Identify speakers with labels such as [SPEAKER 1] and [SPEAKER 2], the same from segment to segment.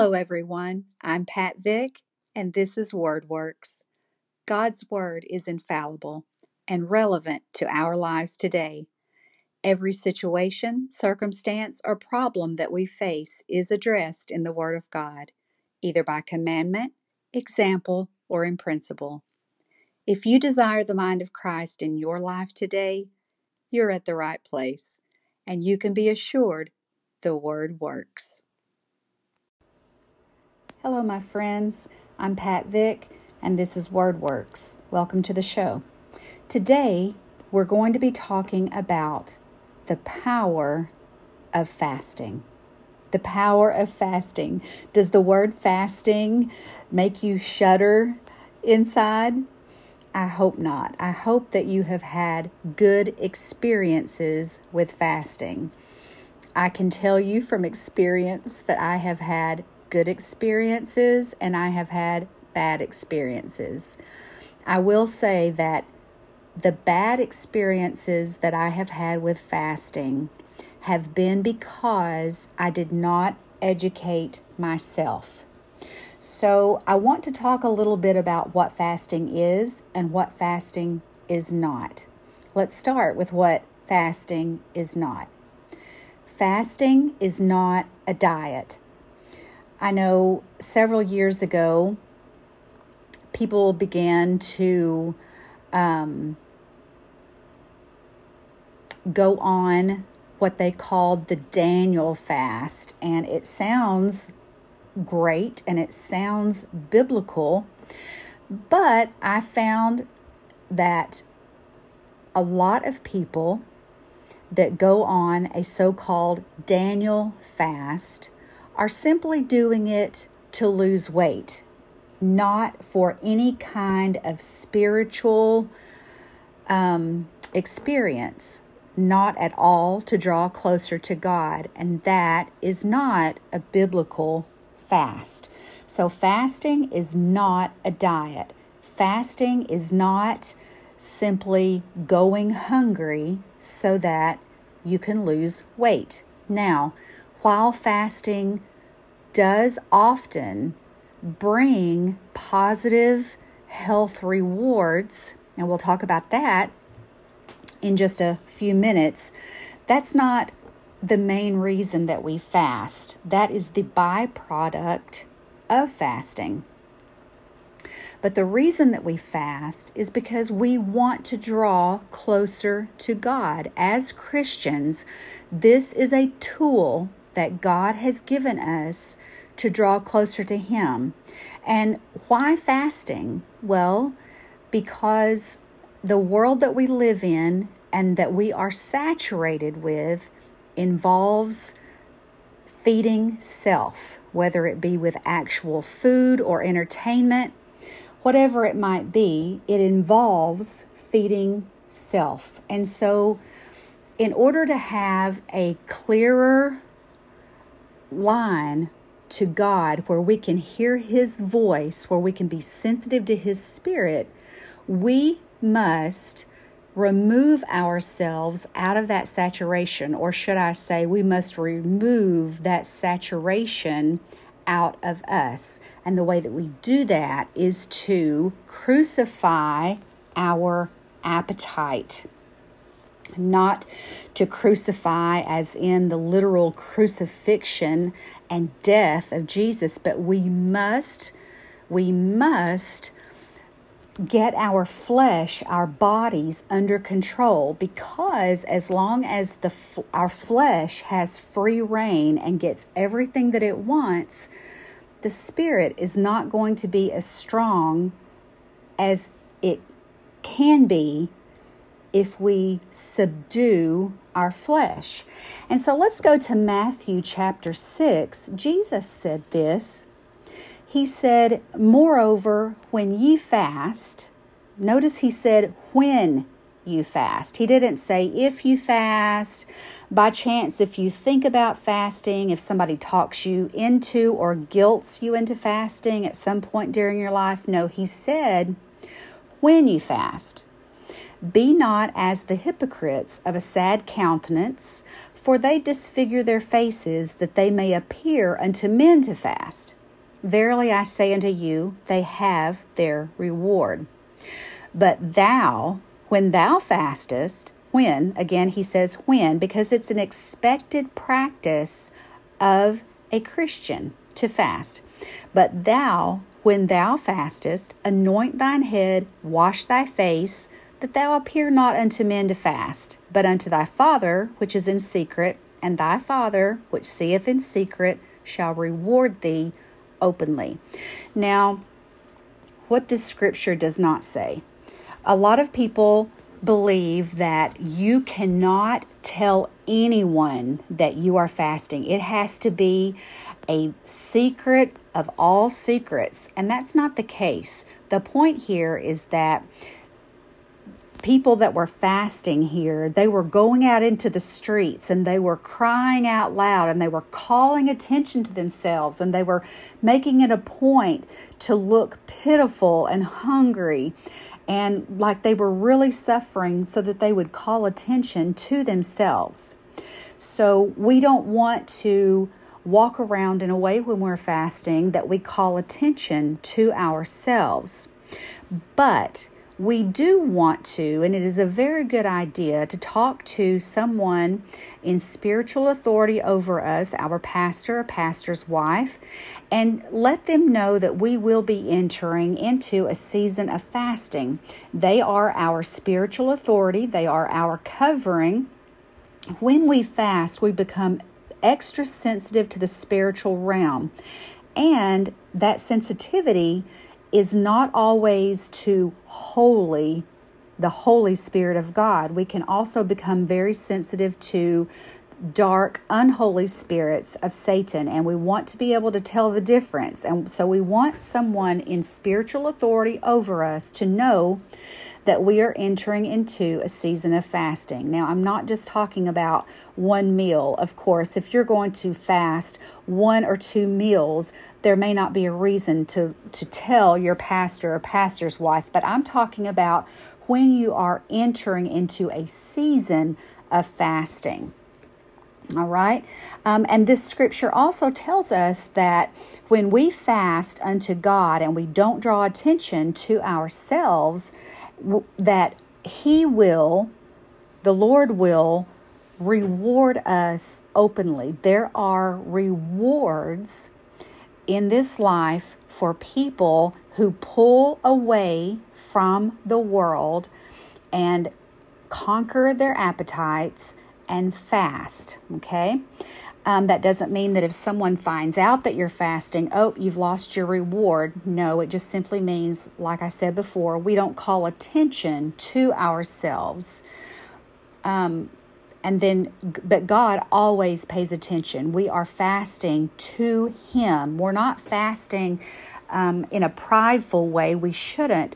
[SPEAKER 1] Hello, everyone. I'm Pat Vick, and this is WordWorks. God's Word is infallible and relevant to our lives today. Every situation, circumstance, or problem that we face is addressed in the Word of God, either by commandment, example, or in principle. If you desire the mind of Christ in your life today, you're at the right place, and you can be assured the Word works. Hello, my friends. I'm Pat Vick, and this is WordWorks. Welcome to the show. Today, we're going to be talking about the power of fasting. The power of fasting. Does the word fasting make you shudder inside? I hope not. I hope that you have had good experiences with fasting. I can tell you from experience that I have had good experiences and I have had bad experiences. I will say that the bad experiences that I have had with fasting have been because I did not educate myself. So, I want to talk a little bit about what fasting is and what fasting is not. Let's start with what fasting is not. Fasting is not a diet. I know several years ago, people began to um, go on what they called the Daniel fast, and it sounds great and it sounds biblical, but I found that a lot of people that go on a so called Daniel fast are simply doing it to lose weight, not for any kind of spiritual um, experience, not at all to draw closer to God. And that is not a biblical fast. So, fasting is not a diet. Fasting is not simply going hungry so that you can lose weight. Now, while fasting does often bring positive health rewards, and we'll talk about that in just a few minutes, that's not the main reason that we fast. That is the byproduct of fasting. But the reason that we fast is because we want to draw closer to God. As Christians, this is a tool that God has given us to draw closer to Him. And why fasting? Well, because the world that we live in and that we are saturated with involves feeding self, whether it be with actual food or entertainment, whatever it might be, it involves feeding self. And so, in order to have a clearer line to God where we can hear His voice, where we can be sensitive to His Spirit, we must remove ourselves out of that saturation, or should I say, we must remove that saturation out of us. And the way that we do that is to crucify our appetite. Not to crucify as in the literal crucifixion and death of Jesus, but we must, we must get our flesh, our bodies under control because as long as the our flesh has free rein and gets everything that it wants, the spirit is not going to be as strong as it can be if we subdue our flesh. And so let's go to Matthew chapter 6. Jesus said this he said, Moreover, when ye fast, notice he said, when you fast. He didn't say if you fast. By chance, if you think about fasting, if somebody talks you into or guilts you into fasting at some point during your life, no, he said, when you fast. Be not as the hypocrites of a sad countenance, For they disfigure their faces, that they may appear unto men to fast. Verily I say unto you, they have their reward. But thou, when thou fastest, when, again, he says when, because it's an expected practice of a Christian to fast. But thou, when thou fastest, anoint thine head, wash thy face, that thou appear not unto men to fast, but unto thy Father which is in secret, and thy Father which seeth in secret shall reward thee openly. Now, what this scripture does not say. A lot of people believe that you cannot tell anyone that you are fasting. It has to be a secret of all secrets, and that's not the case. The point here is that people that were fasting here, they were going out into the streets and they were crying out loud and they were calling attention to themselves and they were making it a point to look pitiful and hungry and like they were really suffering so that they would call attention to themselves. So we don't want to walk around in a way when we're fasting that we call attention to ourselves. But we do want to, and it is a very good idea to talk to someone in spiritual authority over us, our pastor, a pastor's wife, and let them know that we will be entering into a season of fasting. They are our spiritual authority, they are our covering. When we fast, we become extra sensitive to the spiritual realm, and that sensitivity is not always to holy, the Holy Spirit of God. We can also become very sensitive to dark, unholy spirits of Satan, and we want to be able to tell the difference. And so we want someone in spiritual authority over us to know that we are entering into a season of fasting. Now, I'm not just talking about one meal. Of course, if you're going to fast one or two meals, there may not be a reason to, to tell your pastor or pastor's wife, but I'm talking about when you are entering into a season of fasting. All right. Um, and this scripture also tells us that when we fast unto God and we don't draw attention to ourselves, that He will, the Lord will, reward us openly. There are rewards in this life for people who pull away from the world and conquer their appetites and fast. Okay? Um, that doesn't mean that if someone finds out that you're fasting, oh, you've lost your reward. No, it just simply means, like I said before, we don't call attention to ourselves. Um, and then, but God always pays attention. We are fasting to Him. We're not fasting um, in a prideful way. We shouldn't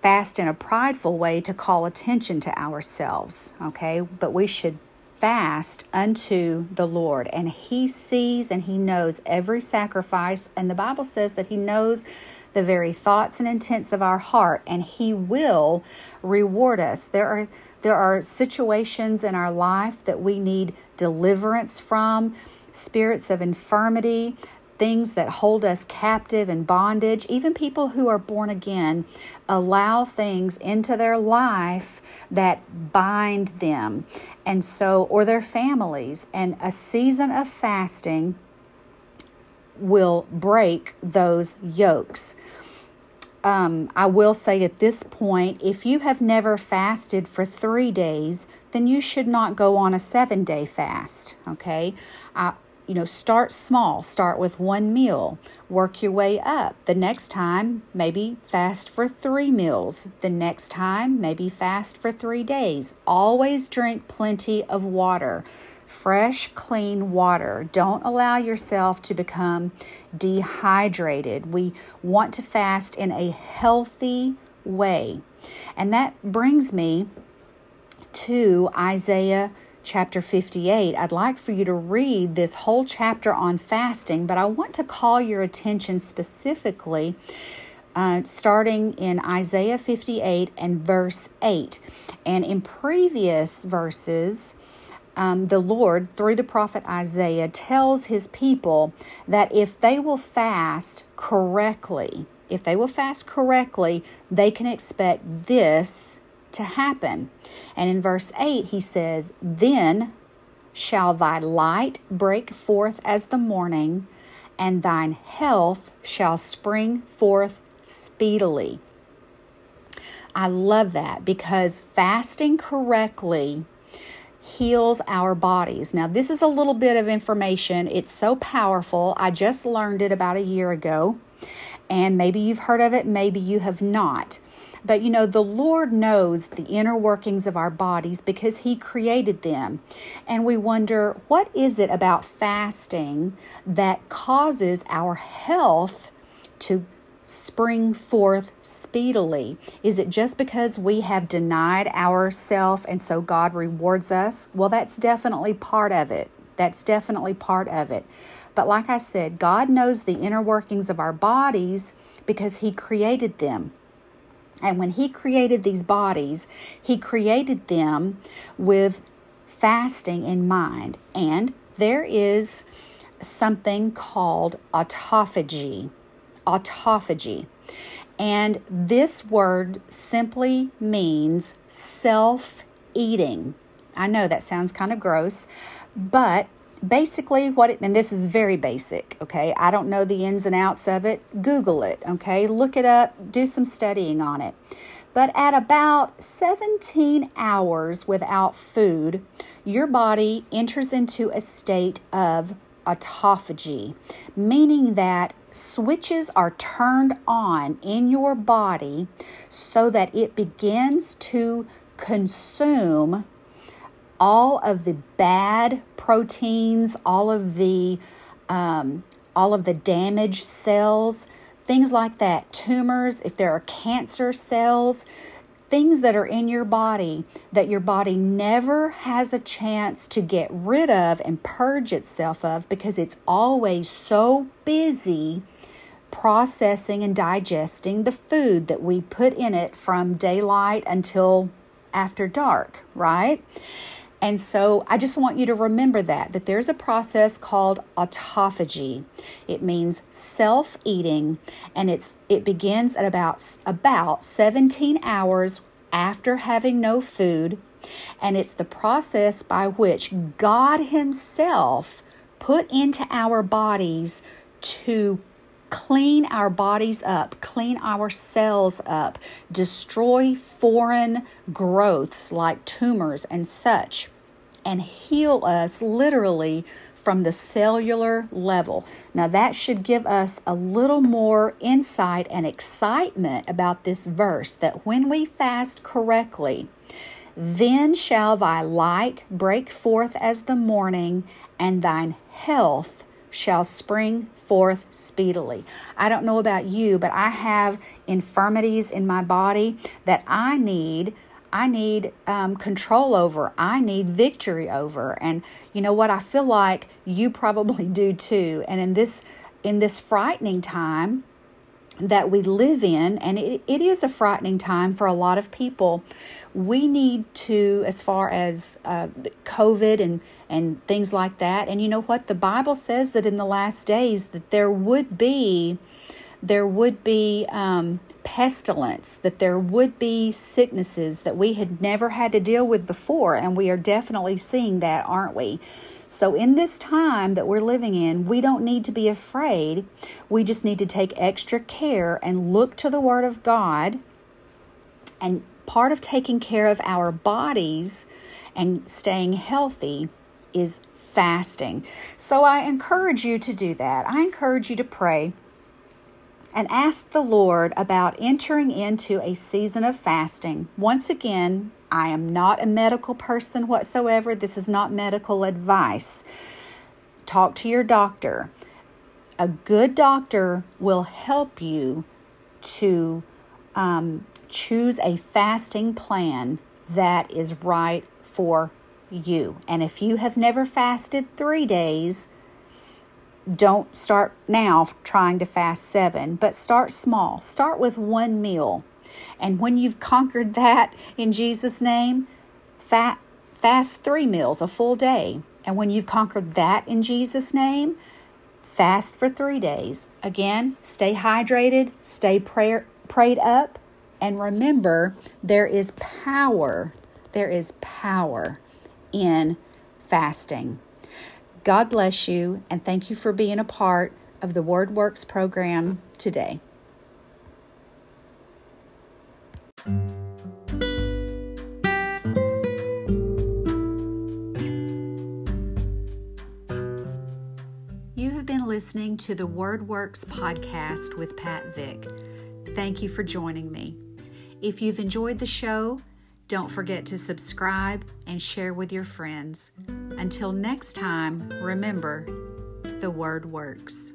[SPEAKER 1] fast in a prideful way to call attention to ourselves, okay? But we should fast unto the Lord, and He sees and He knows every sacrifice. And the Bible says that He knows the very thoughts and intents of our heart, and He will reward us. There are there are situations in our life that we need deliverance from, spirits of infirmity, things that hold us captive and bondage. Even people who are born again allow things into their life that bind them and so or their families and a season of fasting will break those yokes um, I will say at this point, if you have never fasted for three days, then you should not go on a seven day fast. Okay. You know, start small, start with one meal, work your way up. The next time, maybe fast for three meals. The next time, maybe fast for three days. Always drink plenty of water, fresh, clean water. Don't allow yourself to become dehydrated. We want to fast in a healthy way. And that brings me to Isaiah chapter 58. I'd like for you to read this whole chapter on fasting, but I want to call your attention specifically. Uh, starting in Isaiah 58 and verse 8. And in previous verses, um, the Lord, through the prophet Isaiah, tells his people that if they will fast correctly, if they will fast correctly, they can expect this to happen. And in verse 8, he says, Then shall thy light break forth as the morning, and thine health shall spring forth speedily. I love that because fasting correctly heals our bodies. Now, this is a little bit of information. It's so powerful. I just learned it about a year ago, and maybe you've heard of it, maybe you have not. But you know, the Lord knows the inner workings of our bodies because He created them. And we wonder, what is it about fasting that causes our health to spring forth speedily? Is it just because we have denied ourselves and so God rewards us? Well, that's definitely part of it. That's definitely part of it. But like I said, God knows the inner workings of our bodies because He created them. And when He created these bodies, He created them with fasting in mind. And there is something called autophagy. Autophagy. And this word simply means self eating. I know that sounds kind of gross, but basically what it and this is very basic okay? I don't know the ins and outs of it. Google it okay? Look it up do some studying on it. But at about 17 hours without food your body enters into a state of autophagy meaning that switches are turned on in your body so that it begins to consume all of the bad proteins, all of the um, all of the damaged cells, things like that, tumors, if there are cancer cells, things that are in your body that your body never has a chance to get rid of and purge itself of because it's always so busy processing and digesting the food that we put in it from daylight until after dark, right? And so I just want you to remember that that there's a process called autophagy. It means self-eating and it's it begins at about about 17 hours after having no food and it's the process by which God himself put into our bodies to clean our bodies up, clean our cells up, destroy foreign growths like tumors and such and heal us literally from the cellular level. Now, that should give us a little more insight and excitement about this verse that when we fast correctly, then shall thy light break forth as the morning, and thine health shall spring forth speedily. I don't know about you, but I have infirmities in my body that I need I need um, control over. I need victory over. And you know what? I feel like you probably do too. And in this in this frightening time that we live in, and it, it is a frightening time for a lot of people, we need to, as far as uh, COVID and and things like that. And you know what? The Bible says that in the last days that there would be there would be um, pestilence, that there would be sicknesses that we had never had to deal with before. And we are definitely seeing that, aren't we? So, in this time that we're living in, we don't need to be afraid. We just need to take extra care and look to the Word of God. And part of taking care of our bodies and staying healthy is fasting. So, I encourage you to do that. I encourage you to pray and ask the Lord about entering into a season of fasting. Once again, I am not a medical person whatsoever. This is not medical advice. Talk to your doctor. A good doctor will help you to um, choose a fasting plan that is right for you. And if you have never fasted three days, don't start now trying to fast seven, but start small. Start with one meal. And when you've conquered that in Jesus' name, fat fast three meals, a full day. And when you've conquered that in Jesus' name, fast for three days. Again, stay hydrated, stay prayer, prayed up, and remember there is power. There is power in fasting. God bless you, and thank you for being a part of the WordWorks program today. You have been listening to the WordWorks podcast with Pat Vick. Thank you for joining me. If you've enjoyed the show, don't forget to subscribe and share with your friends. Until next time, remember the Word works.